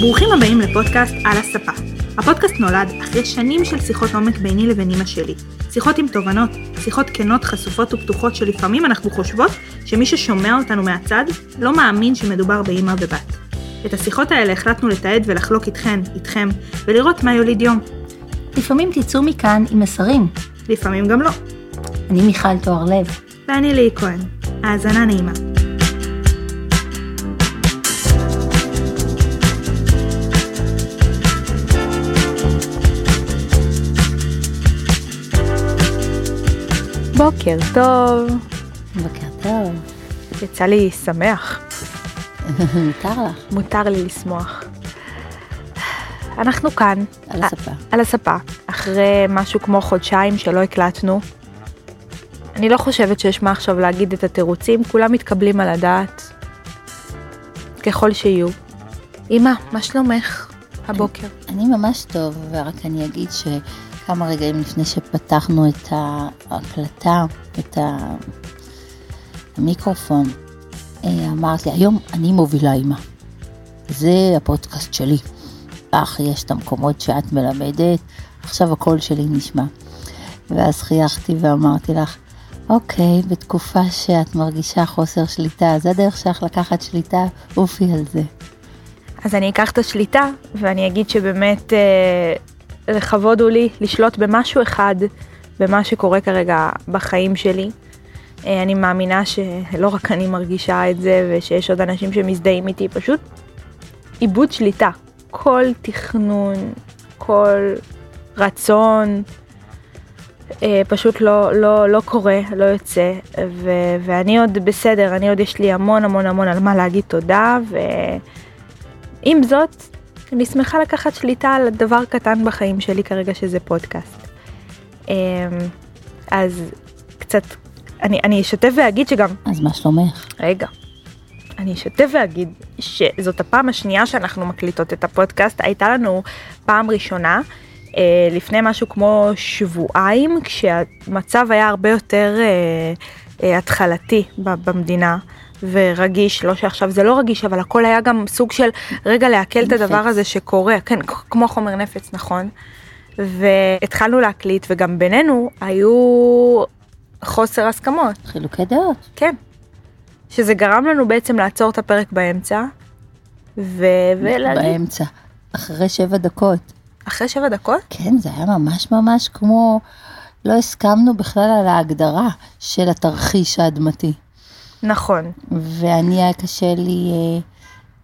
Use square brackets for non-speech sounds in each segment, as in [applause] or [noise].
ברוכים הבאים לפודקאסט על הספה. הפודקאסט נולד אחרי שנים של שיחות עומק ביני לבין אמא שלי. שיחות עם תובנות, שיחות כנות, חשופות ופתוחות שלפעמים אנחנו חושבות שמי ששומע אותנו מהצד לא מאמין שמדובר באמא ובת. את השיחות האלה החלטנו לתעד ולחלוק איתכן, איתכם, ולראות מה יוליד יום. לפעמים תצאו מכאן עם מסרים. לפעמים גם לא. אני מיכל תואר לב. ואני ליהי כהן. האזנה נעימה. בוקר טוב. בוקר טוב. יצא לי שמח. מותר לך. מותר לי לשמוח. אנחנו כאן. על הספה. על הספה. אחרי משהו כמו חודשיים שלא הקלטנו. אני לא חושבת שיש מה עכשיו להגיד את התירוצים, כולם מתקבלים על הדעת. ככל שיהיו. אמא, מה שלומך הבוקר? אני ממש טוב, ורק אני אגיד שכמה רגעים לפני שפתחנו את ההקלטה, את המיקרופון, אה, אמרת לי, היום אני מובילה אימא. זה הפודקאסט שלי. לך יש את המקומות שאת מלמדת, עכשיו הקול שלי נשמע. ואז חייכתי ואמרתי לך, אוקיי, בתקופה שאת מרגישה חוסר שליטה, זה הדרך שלך לקחת שליטה, אופי על זה. אז אני אקח את השליטה, ואני אגיד שבאמת אה, לכבוד הוא לי לשלוט במשהו אחד, במה שקורה כרגע בחיים שלי. אה, אני מאמינה שלא רק אני מרגישה את זה, ושיש עוד אנשים שמזדהים איתי, פשוט איבוד שליטה. כל תכנון, כל רצון, אה, פשוט לא, לא, לא קורה, לא יוצא, ו, ואני עוד בסדר, אני עוד יש לי המון המון המון על מה להגיד תודה, ועם זאת, אני שמחה לקחת שליטה על דבר קטן בחיים שלי כרגע, שזה פודקאסט. אה, אז קצת, אני, אני אשתף ואגיד שגם, אז מה שלומך? רגע, אני אשתף ואגיד שזאת הפעם השנייה שאנחנו מקליטות את הפודקאסט, הייתה לנו פעם ראשונה. אה, לפני משהו כמו שבועיים, כשהמצב היה הרבה יותר אה, אה, התחלתי במדינה. ורגיש, לא שעכשיו זה לא רגיש, אבל הכל היה גם סוג של רגע לעכל את. הדבר הזה שקורה, כן, כמו חומר נפץ, נכון. והתחלנו להקליט, וגם בינינו היו חוסר הסכמות, חילוקי דעות. כן. שזה גרם לנו בעצם לעצור את הפרק באמצע, ו... ולהגיד, באמצע. אחרי שבע דקות. אחרי שבע דקות, כן, זה היה ממש ממש כמו, לא הסכמנו בכלל על ההגדרה של התרחיש האדמתי. נכון, ואני היה קשה לי אה,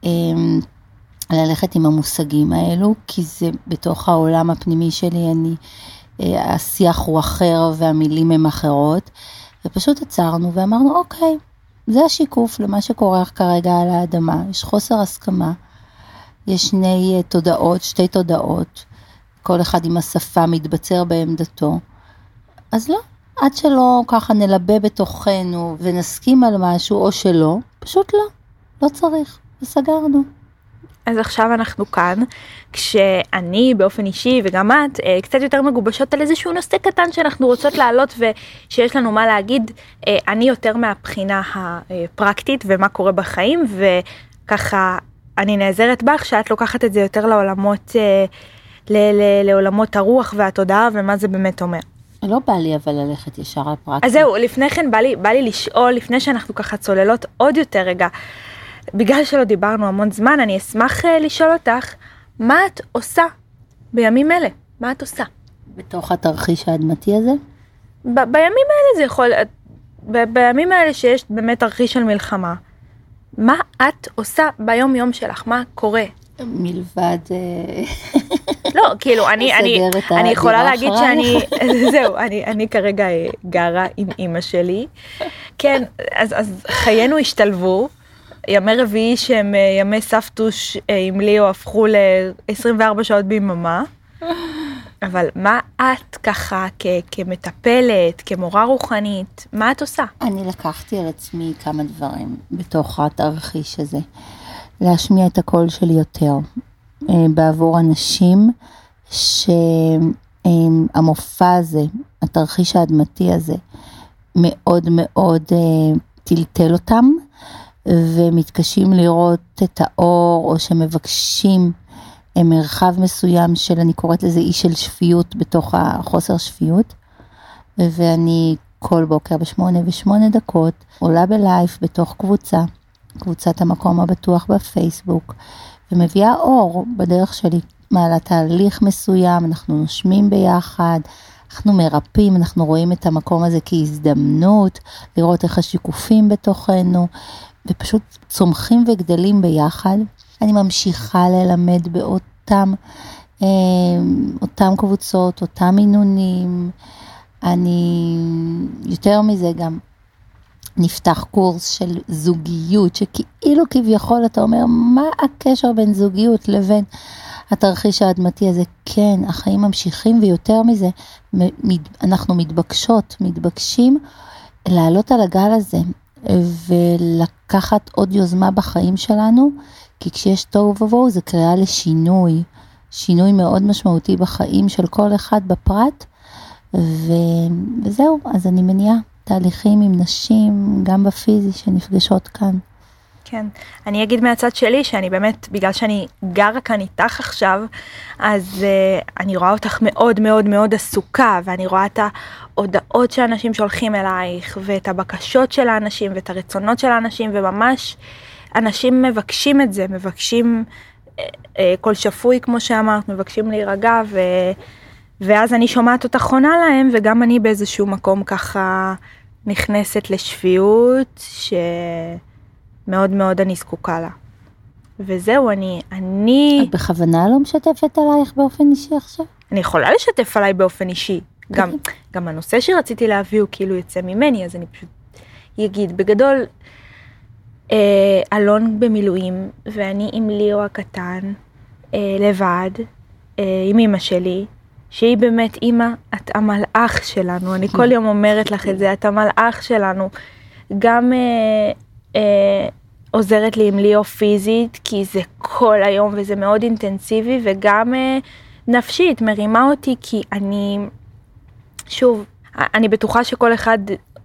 אה, ללכת עם המושגים האלו, כי זה בתוך העולם הפנימי שלי, אני, השיח הוא אחר והמילים הן אחרות, ופשוט עצרנו ואמרנו, אוקיי, זה השיקוף למה שקורה כרגע על האדמה, יש חוסר הסכמה, יש שני אה, תודעות, שתי תודעות, כל אחד עם השפה מתבצר בעמדתו, אז לא, עד שלא ככה נלבה בתוכנו ונסכים על משהו או שלא, פשוט לא, לא צריך, וסגרנו. אז עכשיו אנחנו כאן, כשאני באופן אישי וגם את אה, קצת יותר מגובשות על איזשהו נושא קטן שאנחנו רוצות להעלות ושיש לנו מה להגיד, אה, אני יותר מהבחינה הפרקטית ומה קורה בחיים וככה אני נעזרת בך שאת לוקחת את זה יותר לעולמות, אה, לעולמות הרוח והתודעה ומה זה באמת אומר. לא בא לי אבל ללכת ישר על פרקטי. אז זהו, לפני כן בא לי, בא לי לשאול, לפני שאנחנו ככה צוללות עוד יותר רגע, בגלל שלא דיברנו המון זמן, אני אשמח אה, לשאול אותך, מה את עושה בימים אלה? מה את עושה? בתוך התרחיש האדמתי הזה? ב- בימים האלה זה יכול, ב- בימים האלה שיש באמת תרחיש של מלחמה, מה את עושה ביום יום שלך? מה קורה? מלבד... אה, לא, כאילו, אני, אני, אני יכולה להגיד. שאני, [laughs] זהו, אני, אני כרגע אה, גרה עם אימא שלי. כן, אז, אז חיינו השתלבו. ימי רביעי שהם אה, ימי סבתוש אה, עם ליאו הפכו ל-24 שעות ביממה. אבל מה את ככה כ- כמטפלת, כמורה רוחנית, מה את עושה? אני לקחתי על עצמי כמה דברים בתוך התרחיש הזה. להשמיע את הקול שלי יותר אה, בעבור אנשים שהמופע הזה, התרחיש האדמתי הזה, מאוד מאוד טלטל אותם ומתקשים לראות את האור או שמבקשים אה, מרחב מסוים של, אני קוראת לזה אי של שפיות בתוך החוסר שפיות. ואני כל בוקר בשמונה ושמונה דקות עולה בלייב בתוך קבוצה, קבוצת המקום הבטוח בפייסבוק, ומביאה אור בדרך שלי, מעלה תהליך מסוים, אנחנו נושמים ביחד, אנחנו מרפאים, אנחנו רואים את המקום הזה כהזדמנות, לראות איך השיקופים בתוכנו, ופשוט צומחים וגדלים ביחד. אני ממשיכה ללמד באותם אה, אותם קבוצות, אותם מינונים. אני, יותר מזה גם, נפתח קורס של זוגיות, שכאילו כביכול אתה אומר, מה הקשר בין זוגיות לבין התרחיש האדמתי הזה? כן, החיים ממשיכים, ויותר מזה, אנחנו מתבקשות, מתבקשים לעלות על הגל הזה, ולקחת עוד יוזמה בחיים שלנו, כי כשיש תוהו ובוהו זה קריאה לשינוי, שינוי מאוד משמעותי בחיים של כל אחד בפרט. ו... וזהו, אז אני מניעה תהליכים עם נשים, גם בפיזי, שנפגשות כאן. כן, אני אגיד מהצד שלי שאני באמת, בגלל שאני גרה כאן איתך עכשיו, אז uh, אני רואה אותך מאוד מאוד מאוד עסוקה, ואני רואה את ההודעות שאנשים שולחים אלייך, ואת הבקשות של האנשים, ואת הרצונות של האנשים, וממש אנשים מבקשים את זה, מבקשים uh, uh, קול שפוי, כמו שאמרת, מבקשים להירגע, ו... ואז אני שומעת אותך עונה להם, וגם אני באיזשהו מקום ככה נכנסת לשפיות, שמאוד מאוד אני זקוקה לה. וזהו, אני, אני... את בכוונה לא משתפת עלייך באופן אישי עכשיו? אני יכולה לשתף עליי באופן אישי. גם, גם הנושא שרציתי להביא הוא כאילו יוצא ממני, אז אני פשוט אגיד. בגדול, אה, אלון במילואים, ואני עם ליאו הקטן, אה, לבד, אה, עם אמא שלי, שהיא באמת אימא, את המלאך שלנו, אני כל יום אומרת לך את זה, את המלאך שלנו. גם אה, אה, עוזרת לי עם ליאו פיזית, כי זה כל היום וזה מאוד אינטנסיבי, וגם אה, נפשית, מרימה אותי, כי אני, שוב, אני בטוחה שכל אחד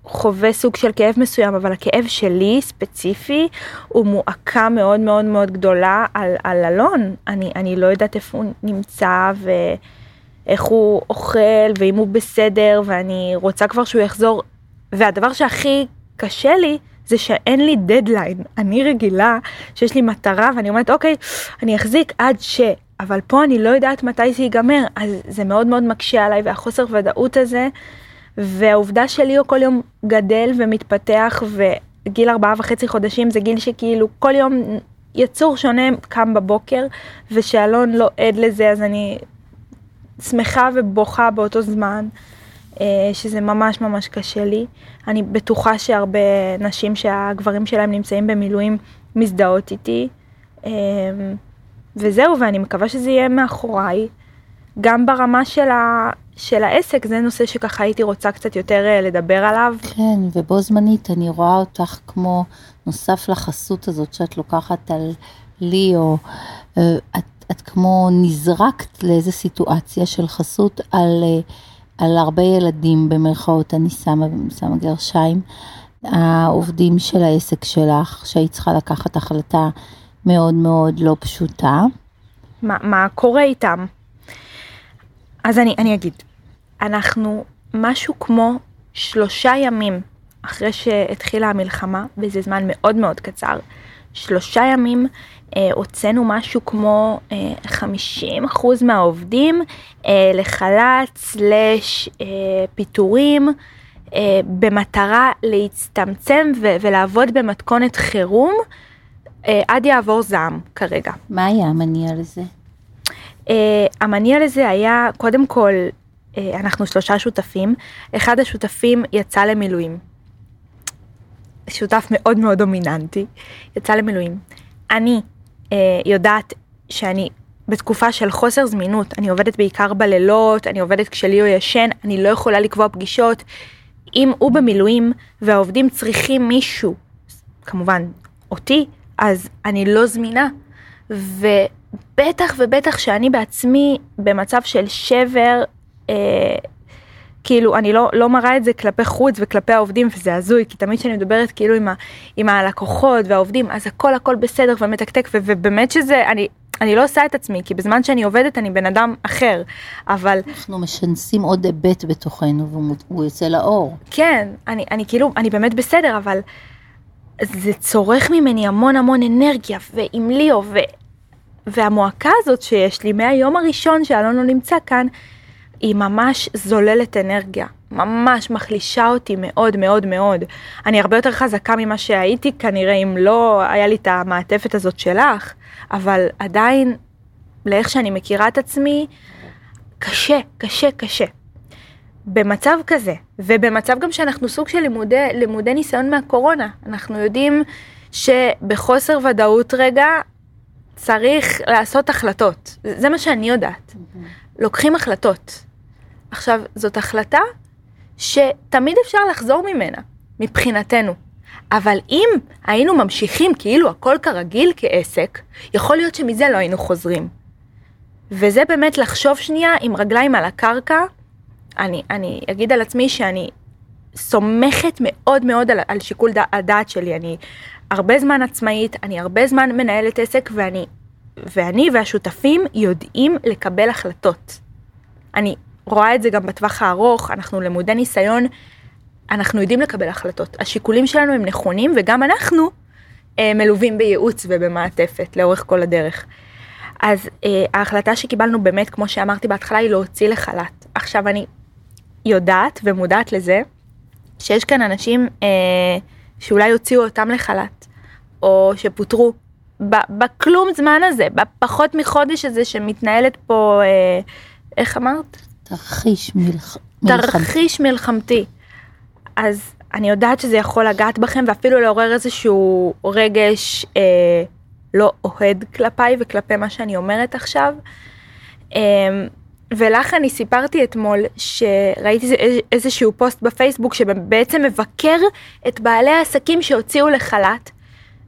חווה סוג של כאב מסוים, אבל הכאב שלי ספציפי הוא מועקה מאוד מאוד מאוד גדולה על, על אלון. אני, אני לא יודעת איפה הוא נמצא, ו... איך הוא אוכל ואם הוא בסדר ואני רוצה כבר שהוא יחזור. והדבר שהכי קשה לי זה שאין לי דדליין. אני רגילה שיש לי מטרה ואני אומרת אוקיי, אני אחזיק עד ש... אבל פה אני לא יודעת מתי זה ייגמר, אז זה מאוד מאוד מקשה עליי והחוסר ודאות הזה. והעובדה שלי הוא כל יום גדל ומתפתח וגיל ארבעה וחצי חודשים זה גיל שכאילו כל יום יצור שונה קם בבוקר ושאלון לא עד לזה אז אני שמחה ובוכה באותו זמן, שזה ממש ממש קשה לי. אני בטוחה שהרבה נשים שהגברים שלהם נמצאים במילואים מזדהות איתי. אה, וזהו, ואני מקווה שזה יהיה מאחוריי. גם ברמה של, ה, של העסק, זה נושא שככה הייתי רוצה קצת יותר אה, לדבר עליו. כן, ובו זמנית אני רואה אותך כמו נוסף לחסות הזאת שאת לוקחת על לי, או את את כמו נזרקת לאיזה סיטואציה של חסות על, אה, על הרבה ילדים במרכאות, אני שמה, שמה גרשיים, העובדים של העסק שלך, שהיית צריכה לקחת החלטה מאוד מאוד לא פשוטה. מה, מה קורה איתם? אז אני, אני אגיד, אנחנו משהו כמו שלושה ימים אחרי שהתחילה המלחמה, וזה זמן מאוד מאוד קצר, שלושה ימים הוצאנו משהו כמו אה, 50% מהעובדים אה, לחל"ת סלש אה, פיטורים אה, במטרה להצטמצם ו- ולעבוד במתכונת חירום אה, עד יעבור זעם כרגע. מה היה המניע לזה? אה, המניע לזה היה קודם כל אה, אנחנו שלושה שותפים, אחד השותפים יצא למילואים. שותף מאוד מאוד דומיננטי, יצא למילואים. אני אה, יודעת שאני בתקופה של חוסר זמינות, אני עובדת בעיקר בלילות, אני עובדת כשליאו ישן, אני לא יכולה לקבוע פגישות. אם הוא במילואים והעובדים צריכים מישהו, כמובן אותי, אז אני לא זמינה. ובטח ובטח שאני בעצמי במצב של שבר, אה, כאילו אני לא, לא מראה את זה כלפי חוץ וכלפי העובדים וזה הזוי כי תמיד כשאני מדברת כאילו עם, ה, עם הלקוחות והעובדים אז הכל הכל בסדר ומתקתק ו, ובאמת שזה אני אני לא עושה את עצמי כי בזמן שאני עובדת אני בן אדם אחר אבל אנחנו משנסים עוד היבט בתוכנו והוא יוצא לאור. כן אני אני כאילו אני באמת בסדר אבל זה צורך ממני המון המון אנרגיה ועם ליאו ו, והמועקה הזאת שיש לי מהיום הראשון שאלון לא נמצא כאן. היא ממש זוללת אנרגיה, ממש מחלישה אותי מאוד מאוד מאוד. אני הרבה יותר חזקה ממה שהייתי כנראה אם לא היה לי את המעטפת הזאת שלך, אבל עדיין, לאיך שאני מכירה את עצמי, קשה, קשה, קשה. במצב כזה, ובמצב גם שאנחנו סוג של לימודי, לימודי ניסיון מהקורונה, אנחנו יודעים שבחוסר ודאות רגע צריך לעשות החלטות. זה מה שאני יודעת. לוקחים החלטות. עכשיו, זאת החלטה שתמיד אפשר לחזור ממנה, מבחינתנו. אבל אם היינו ממשיכים כאילו הכל כרגיל כעסק, יכול להיות שמזה לא היינו חוזרים. וזה באמת לחשוב שנייה עם רגליים על הקרקע. אני, אני אגיד על עצמי שאני סומכת מאוד מאוד על, על שיקול הדעת שלי. אני הרבה זמן עצמאית, אני הרבה זמן מנהלת עסק ואני, ואני והשותפים יודעים לקבל החלטות. אני רואה את זה גם בטווח הארוך, אנחנו למודי ניסיון, אנחנו יודעים לקבל החלטות. השיקולים שלנו הם נכונים וגם אנחנו אה, מלווים בייעוץ ובמעטפת לאורך כל הדרך. אז אה, ההחלטה שקיבלנו באמת, כמו שאמרתי בהתחלה, היא להוציא לחל"ת. עכשיו אני יודעת ומודעת לזה שיש כאן אנשים אה, שאולי הוציאו אותם לחל"ת, או שפוטרו בכלום זמן הזה, בפחות מחודש הזה שמתנהלת פה, אה, איך אמרת? תרחיש מלח... מלחמתי. תרחיש מלחמתי. אז אני יודעת שזה יכול לגעת בכם ואפילו לעורר איזשהו רגש אה, לא אוהד כלפיי וכלפי מה שאני אומרת עכשיו. אה, ולך אני סיפרתי אתמול שראיתי איזשהו פוסט בפייסבוק שבעצם מבקר את בעלי העסקים שהוציאו לחל"ת.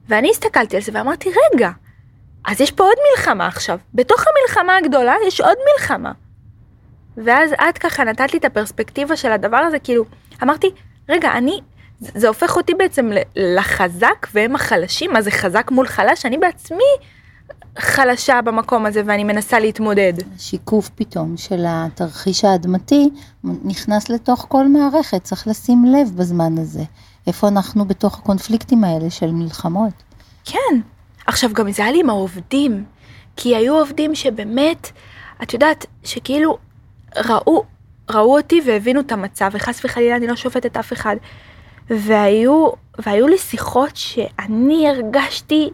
ואני הסתכלתי על זה ואמרתי, רגע, אז יש פה עוד מלחמה עכשיו. בתוך המלחמה הגדולה יש עוד מלחמה. ואז את ככה נתת לי את הפרספקטיבה של הדבר הזה, כאילו, אמרתי, רגע, אני, זה, הופך אותי בעצם לחזק והם החלשים, מה זה חזק מול חלש? אני בעצמי חלשה במקום הזה ואני מנסה להתמודד. שיקוף פתאום של התרחיש האדמתי נכנס לתוך כל מערכת, צריך לשים לב בזמן הזה. איפה אנחנו בתוך הקונפליקטים האלה של מלחמות. כן, עכשיו גם זה היה לי עם העובדים, כי היו עובדים שבאמת, את יודעת, שכאילו ראו, ראו אותי והבינו את המצב, וחס וחלילה אני לא שופטת אף אחד. והיו, והיו לי שיחות שאני הרגשתי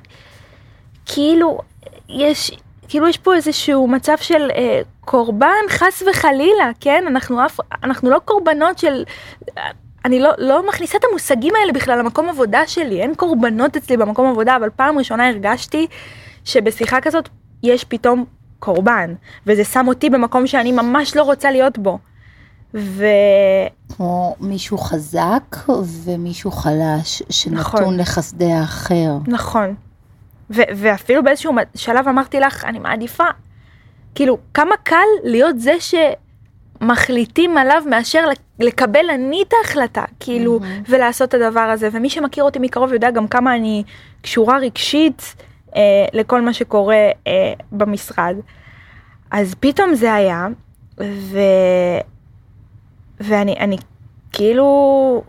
כאילו יש, כאילו יש פה איזשהו מצב של אה, קורבן חס וחלילה, כן? אנחנו, אף, אנחנו לא קורבנות של... אני לא, לא מכניסה את המושגים האלה בכלל למקום עבודה שלי, אין קורבנות אצלי במקום עבודה, אבל פעם ראשונה הרגשתי שבשיחה כזאת יש פתאום קורבן, וזה שם אותי במקום שאני ממש לא רוצה להיות בו. ו... כמו מישהו חזק ומישהו חלש שנתון נכון. לחסדי האחר. נכון. ו- ואפילו באיזשהו שלב אמרתי לך, אני מעדיפה, כאילו, כמה קל להיות זה שמחליטים עליו מאשר לקבל אני את ההחלטה, כאילו, mm-hmm. ולעשות את הדבר הזה. ומי שמכיר אותי מקרוב יודע גם כמה אני קשורה רגשית אה, לכל מה שקורה אה, במשרד. אז פתאום זה היה, ו... ואני אני, כאילו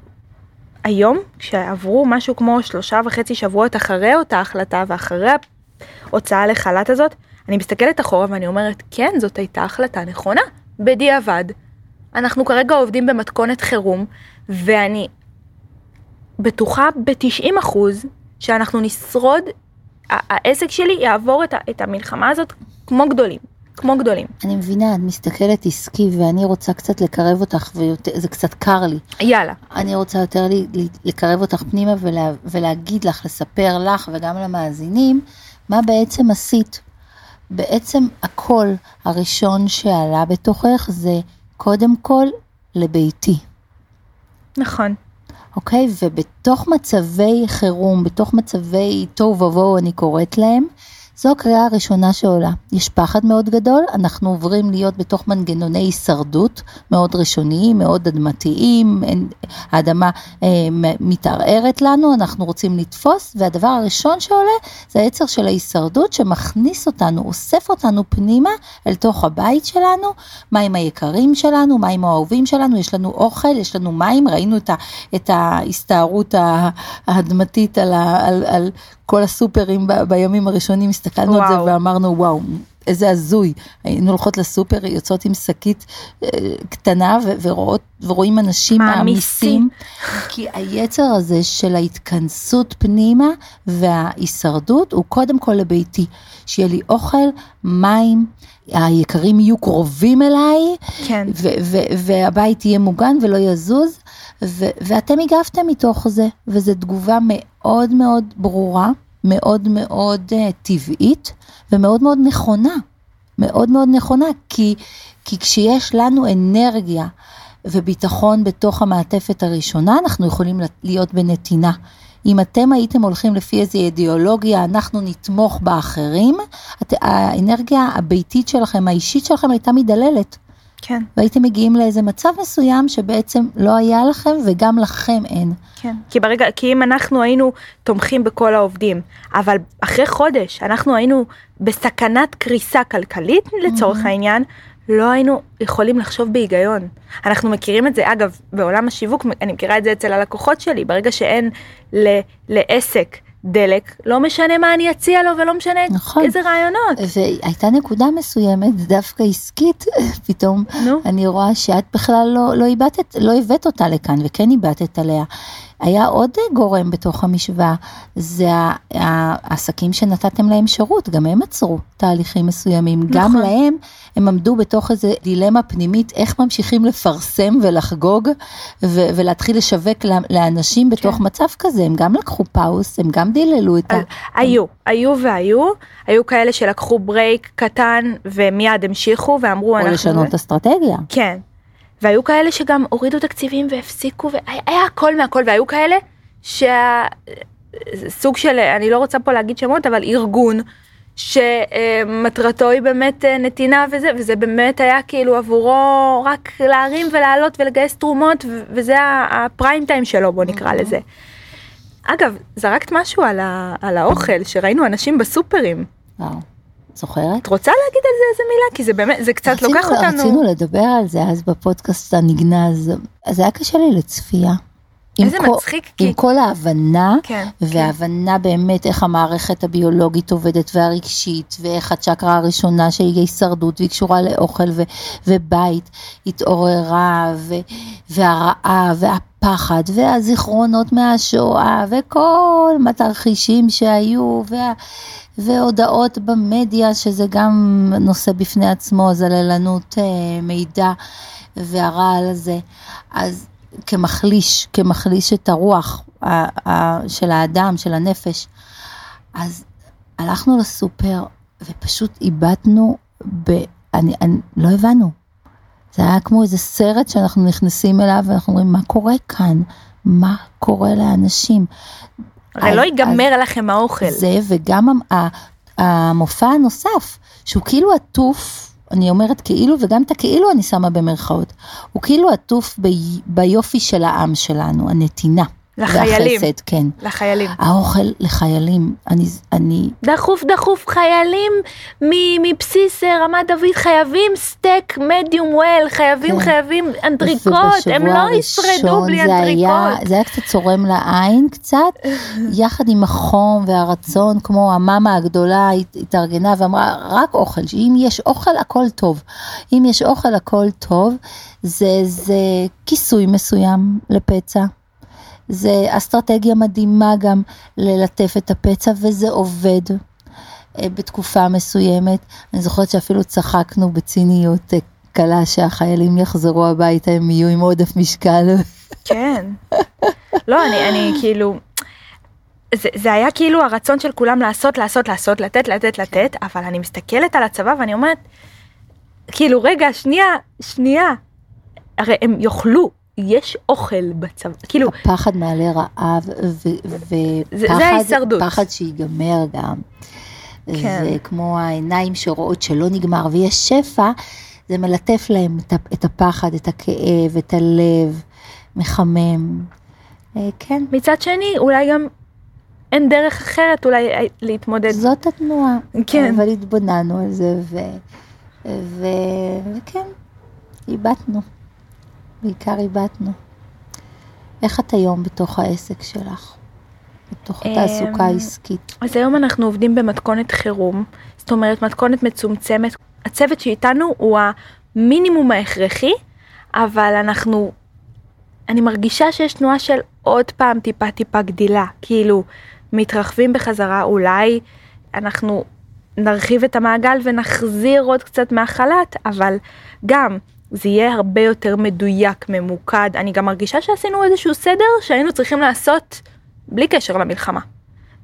היום כשעברו משהו כמו שלושה וחצי שבועות אחרי אותה החלטה ואחרי ההוצאה לחל"ת הזאת, אני מסתכלת אחורה ואני אומרת כן זאת הייתה החלטה נכונה בדיעבד. אנחנו כרגע עובדים במתכונת חירום ואני בטוחה ב-90% שאנחנו נשרוד העסק שלי יעבור את, את המלחמה הזאת כמו גדולים, כמו גדולים. אני מבינה, את מסתכלת עסקי ואני רוצה קצת לקרב אותך, וזה קצת קר לי. יאללה. אני רוצה יותר לי, לי, לקרב אותך פנימה ולה, ולהגיד לך, לספר לך וגם למאזינים, מה בעצם עשית. בעצם הקול הראשון שעלה בתוכך זה קודם כל לביתי. נכון. אוקיי? ובתוך מצבי חירום, בתוך מצבי תוהו ובוהו אני קוראת להם, זו הקריאה הראשונה שעולה. יש פחד מאוד גדול, אנחנו עוברים להיות בתוך מנגנוני הישרדות מאוד ראשוניים, מאוד אדמתיים, האדמה אה, מתערערת לנו, אנחנו רוצים לתפוס, והדבר הראשון שעולה זה היצר של ההישרדות שמכניס אותנו, אוסף אותנו פנימה אל תוך הבית שלנו, מה עם היקרים שלנו, מה עם האהובים שלנו, יש לנו אוכל, יש לנו מים, ראינו את, ה, את ההסתערות האדמתית על, ה, על, על כל הסופרים ב, בימים הראשונים, הסתכלנו וואו. על זה ואמרנו וואו, איזה הזוי, היינו הולכות לסופר, יוצאות עם שקית אה, קטנה ו- ורואות, ורואים אנשים מעמיסים, כי היצר הזה של ההתכנסות פנימה וההישרדות הוא קודם כל לביתי, שיהיה לי אוכל, מים, היקרים יהיו קרובים אליי, כן. ו- ו- והבית יהיה מוגן ולא יזוז, ו- ואתם הגבתם מתוך זה, וזו תגובה מאוד מאוד ברורה, מאוד מאוד uh, טבעית ומאוד מאוד נכונה. מאוד מאוד נכונה, כי, כי כשיש לנו אנרגיה וביטחון בתוך המעטפת הראשונה, אנחנו יכולים להיות בנתינה. אם אתם הייתם הולכים לפי איזו אידיאולוגיה, אנחנו נתמוך באחרים, האנרגיה הביתית שלכם, האישית שלכם הייתה מדללת. כן. והייתם מגיעים לאיזה מצב מסוים שבעצם לא היה לכם וגם לכם אין. כן. כי ברגע, כי אם אנחנו היינו תומכים בכל העובדים, אבל אחרי חודש אנחנו היינו בסכנת קריסה כלכלית לצורך mm-hmm. העניין, לא היינו יכולים לחשוב בהיגיון. אנחנו מכירים את זה, אגב, בעולם השיווק, אני מכירה את זה אצל הלקוחות שלי, ברגע שאין ל, לעסק דלק, לא משנה מה אני אציע לו ולא משנה נכון. איזה רעיונות. והייתה נקודה מסוימת, דווקא עסקית, [laughs] פתאום נו. אני רואה שאת בכלל לא, לא, איבדת, לא הבאת אותה לכאן וכן איבדת עליה. היה עוד גורם בתוך המשוואה, זה העסקים שנתתם להם שירות, גם הם עצרו תהליכים מסוימים, נכון. גם להם הם עמדו בתוך איזה דילמה פנימית, איך ממשיכים לפרסם ולחגוג ו- ולהתחיל לשווק לאנשים בתוך כן. מצב כזה, הם גם לקחו pause, הם גם דיללו את ה... היו, היו והיו, היו כאלה שלקחו break קטן ומיד המשיכו ואמרו אנחנו... או לשנות אסטרטגיה. כן. והיו כאלה שגם הורידו תקציבים והפסיקו, והיה הכל מהכל, והיו כאלה שהסוג של, אני לא רוצה פה להגיד שמות, אבל ארגון, שמטרתו היא באמת אה, נתינה וזה, וזה באמת היה כאילו עבורו רק להרים ולעלות ולגייס תרומות, וזה הפריים טיים שלו, בוא נקרא לזה. אגב, זרקת משהו על, ה, על האוכל, שראינו אנשים בסופרים. וואו. זוכרת? את רוצה להגיד על זה איזה מילה? כי זה באמת, זה קצת רצינו, לוקח אותנו... רצינו לדבר על זה אז בפודקאסט הנגנז, אז היה קשה לי לצפייה. איזה כל, מצחיק. עם כי... כל ההבנה, כן, וההבנה כן. באמת איך המערכת הביולוגית עובדת והרגשית, ואיך הצ'קרה הראשונה שהיא הישרדות והיא קשורה לאוכל ו, ובית, התעוררה, ו, והרעה והפחד, והזיכרונות מהשואה, וכל התרחישים שהיו, וה... והודעות במדיה, שזה גם נושא בפני עצמו, זללנות אה, מידע והרעל הזה. אז כמחליש, כמחליש את הרוח של האדם, של הנפש. אז הלכנו לסופר ופשוט איבדנו, ב... אני, אני, לא הבנו. זה היה כמו איזה סרט שאנחנו נכנסים אליו ואנחנו אומרים, מה קורה כאן? מה קורה לאנשים? הרי לא ייגמר לכם האוכל. זה, וגם המופע הנוסף, שהוא כאילו עטוף, אני אומרת כאילו, וגם את הכאילו אני שמה במרכאות, הוא כאילו עטוף ב, ביופי של העם שלנו, הנתינה. לחיילים. והחסד, כן. לחיילים. האוכל לחיילים, אני, אני... דחוף דחוף חיילים מבסיס אה, רמת דוד חייבים סטייק medium well, חייבים כן. חייבים אנטריקוט, הם לא ישרדו בלי זה אנטריקוט. היה, זה היה קצת צורם לעין קצת, [laughs] יחד עם החום והרצון, כמו המאמה הגדולה התארגנה ואמרה, רק אוכל, שאם יש אוכל הכל טוב. אם יש אוכל הכל טוב, זה, זה כיסוי מסוים לפצע. זה אסטרטגיה מדהימה גם ללטף את הפצע וזה עובד אה, בתקופה מסוימת. אני זוכרת שאפילו צחקנו בציניות אה, קלה שהחיילים יחזרו הביתה, הם יהיו עם עודף משקל. [laughs] כן. לא, אני, אני כאילו, זה, זה היה כאילו הרצון של כולם לעשות, לעשות, לעשות, לתת, לתת, לתת, אבל אני מסתכלת על הצבא ואני אומרת, כאילו, רגע, שנייה, שנייה, הרי הם יאכלו, יש אוכל בצבא, כאילו, הפחד מעלה רעב, זה ההישרדות. פחד שיגמר גם. כן. וכמו העיניים שרואות שלא נגמר ויש שפע, זה מלטף להם את הפחד, את הכאב, את הלב, מחמם. אה, כן, מצד שני, אולי גם אין דרך אחרת אולי אה, להתמודד. זאת התנועה. כן. אבל התבוננו על זה, ו... ו... וכן, איבדנו. בעיקר איבדנו. איך את היום בתוך העסק שלך? בתוך אמ, התעסוקה העסקית. אז היום אנחנו עובדים במתכונת חירום, זאת אומרת מתכונת מצומצמת. הצוות שאיתנו הוא המינימום ההכרחי, אבל אנחנו, אני מרגישה שיש תנועה של עוד פעם טיפה טיפה גדילה, כאילו מתרחבים בחזרה, אולי אנחנו נרחיב את המעגל ונחזיר עוד קצת מהחל"ת, אבל גם זה יהיה הרבה יותר מדויק, ממוקד. אני גם מרגישה שעשינו איזשהו סדר שהיינו צריכים לעשות בלי קשר למלחמה.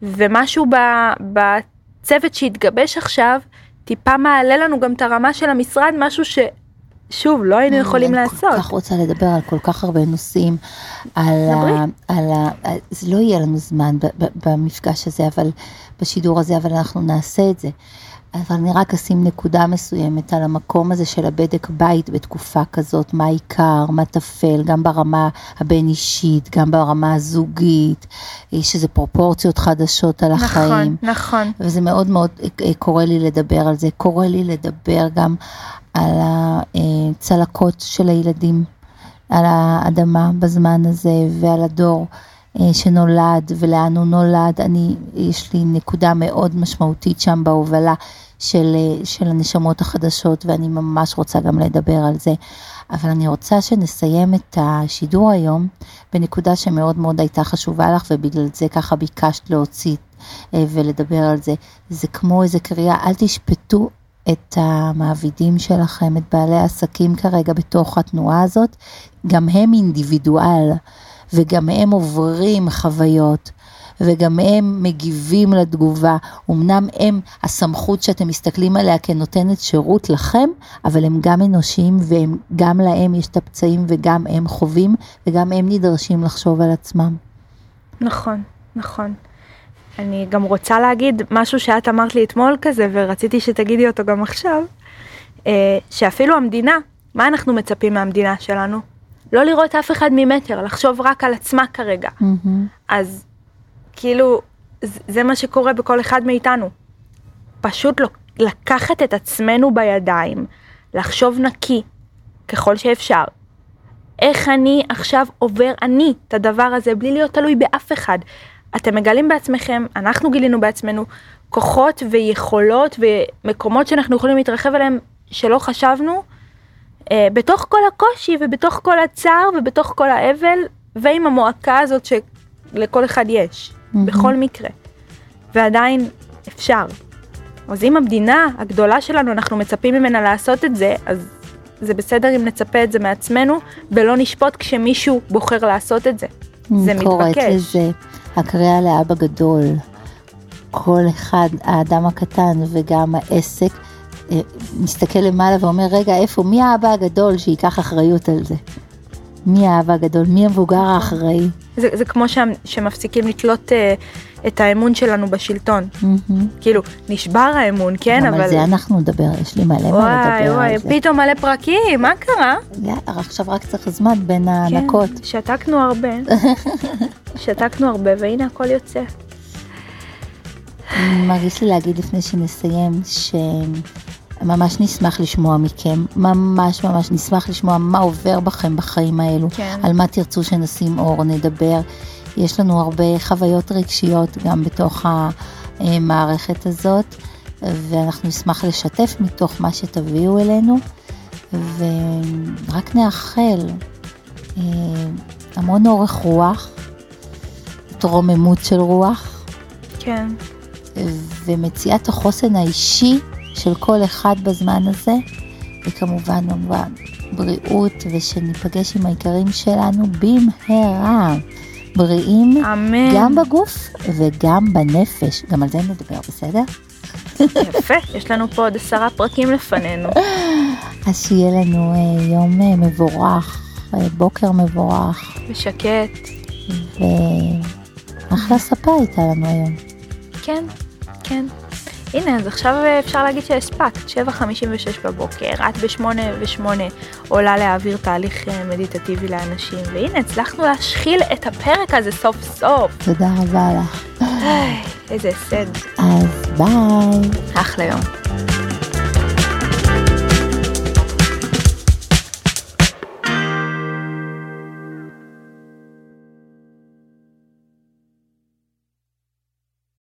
ומשהו ב- בצוות שהתגבש עכשיו, טיפה מעלה לנו גם את הרמה של המשרד, משהו ששוב, לא היינו יכולים אני לעשות. כל כך רוצה לדבר על כל כך הרבה נושאים, על. ה... על ה... זה לא יהיה לנו זמן במפגש הזה, אבל בשידור הזה, אבל אנחנו נעשה את זה. אבל אני רק אשים נקודה מסוימת על המקום הזה של הבדק בית בתקופה כזאת, מה העיקר, מה טפל, גם ברמה הבין אישית, גם ברמה הזוגית, יש איזה פרופורציות חדשות על החיים. נכון, נכון. וזה מאוד מאוד אה, קורה לי לדבר על זה, קורה לי לדבר גם על הצלקות של הילדים, על האדמה בזמן הזה ועל הדור אה, שנולד ולאן הוא נולד. אני, יש לי נקודה מאוד משמעותית שם בהובלה של, אה, של הנשמות החדשות ואני ממש רוצה גם לדבר על זה. אבל אני רוצה שנסיים את השידור היום בנקודה שמאוד מאוד הייתה חשובה לך ובגלל זה ככה ביקשת להוציא אה, ולדבר על זה. זה כמו איזה קריאה, אל תשפטו את המעבידים שלכם, את בעלי העסקים כרגע בתוך התנועה הזאת, גם הם אינדיבידואל וגם הם עוברים חוויות. וגם הם מגיבים לתגובה. אמנם הם הסמכות שאתם מסתכלים עליה כנותנת שירות לכם, אבל הם גם אנושיים וגם להם יש את הפצעים וגם הם חווים וגם הם נדרשים לחשוב על עצמם. נכון, נכון. אני גם רוצה להגיד משהו שאת אמרת לי אתמול כזה, ורציתי שתגידי אותו גם עכשיו, אה, שאפילו המדינה, מה אנחנו מצפים מהמדינה שלנו? לא לראות אף אחד ממטר, לחשוב רק על עצמה כרגע. אז כאילו, זה מה שקורה בכל אחד מאיתנו. פשוט לקחת את עצמנו בידיים, לחשוב נקי, ככל שאפשר. איך אני עכשיו עובר אני את הדבר הזה בלי להיות תלוי באף אחד. אתם מגלים בעצמכם, אנחנו גילינו בעצמנו, כוחות ויכולות ומקומות שאנחנו יכולים להתרחב עליהם שלא חשבנו, אה, בתוך כל הקושי ובתוך כל הצער ובתוך כל האבל ועם המועקה הזאת שלכל אחד יש, מהמם. בכל מקרה. ועדיין אפשר. אז אם המדינה הגדולה שלנו, אנחנו מצפים ממנה לעשות את זה, אז זה בסדר אם נצפה את זה מעצמנו, ולא נשפוט כשמישהו בוחר לעשות את זה. זה אני קוראת מתבקש. לזה הקריאה לאבא גדול. כל אחד, האדם הקטן וגם העסק, אה, מסתכל למעלה ואומר, רגע, איפה, מי האבא הגדול שייקח אחריות על זה? מי האבא הגדול? מי המבוגר. האחראי? זה, זה כמו שה, שמפסיקים לתלות אה, את האמון שלנו בשלטון. מהמם. כאילו, נשבר האמון, כן, אבל... על זה אנחנו נדבר, יש לי מלא מה וואי לדבר וואי, על זה. פתאום מלא פרקים, מה קרה? עכשיו רק צריך זמן בין כן, ההנקות. שתקנו הרבה, [laughs] שתקנו הרבה, והנה הכל יוצא. מרגיש לי להגיד לפני שנסיים, שממש נשמח לשמוע מכם, ממש ממש נשמח לשמוע מה עובר בכם בחיים האלו, כן. על מה תרצו שנשים אור, נדבר. יש לנו הרבה חוויות רגשיות גם בתוך המערכת הזאת, ואנחנו נשמח לשתף מתוך מה שתביאו אלינו, ורק נאחל אה, המון אורך רוח, התרוממות של רוח. כן, ומציאת החוסן האישי של כל אחד בזמן הזה, וכמובן כמובן בריאות, ושניפגש עם היקרים שלנו במהרה. בריאים אמן. גם בגוף וגם בנפש, גם על זה נדבר, בסדר? יפה, יש לנו פה עוד עשרה פרקים לפנינו. [laughs] אז שיהיה לנו אה, יום אה, מבורך, אה, בוקר מבורך, ושקט. ואחלה ספה הייתה לנו היום. כן, כן. הנה, אז עכשיו אפשר להגיד שהספקת, 7.56 בבוקר, את ב-8 ו-8 עולה להעביר תהליך אה, מדיטטיבי לאנשים, והנה, הצלחנו להשחיל את הפרק הזה סוף סוף. תודה רבה לך. איזה הישג. אז ביי. אחלה יום.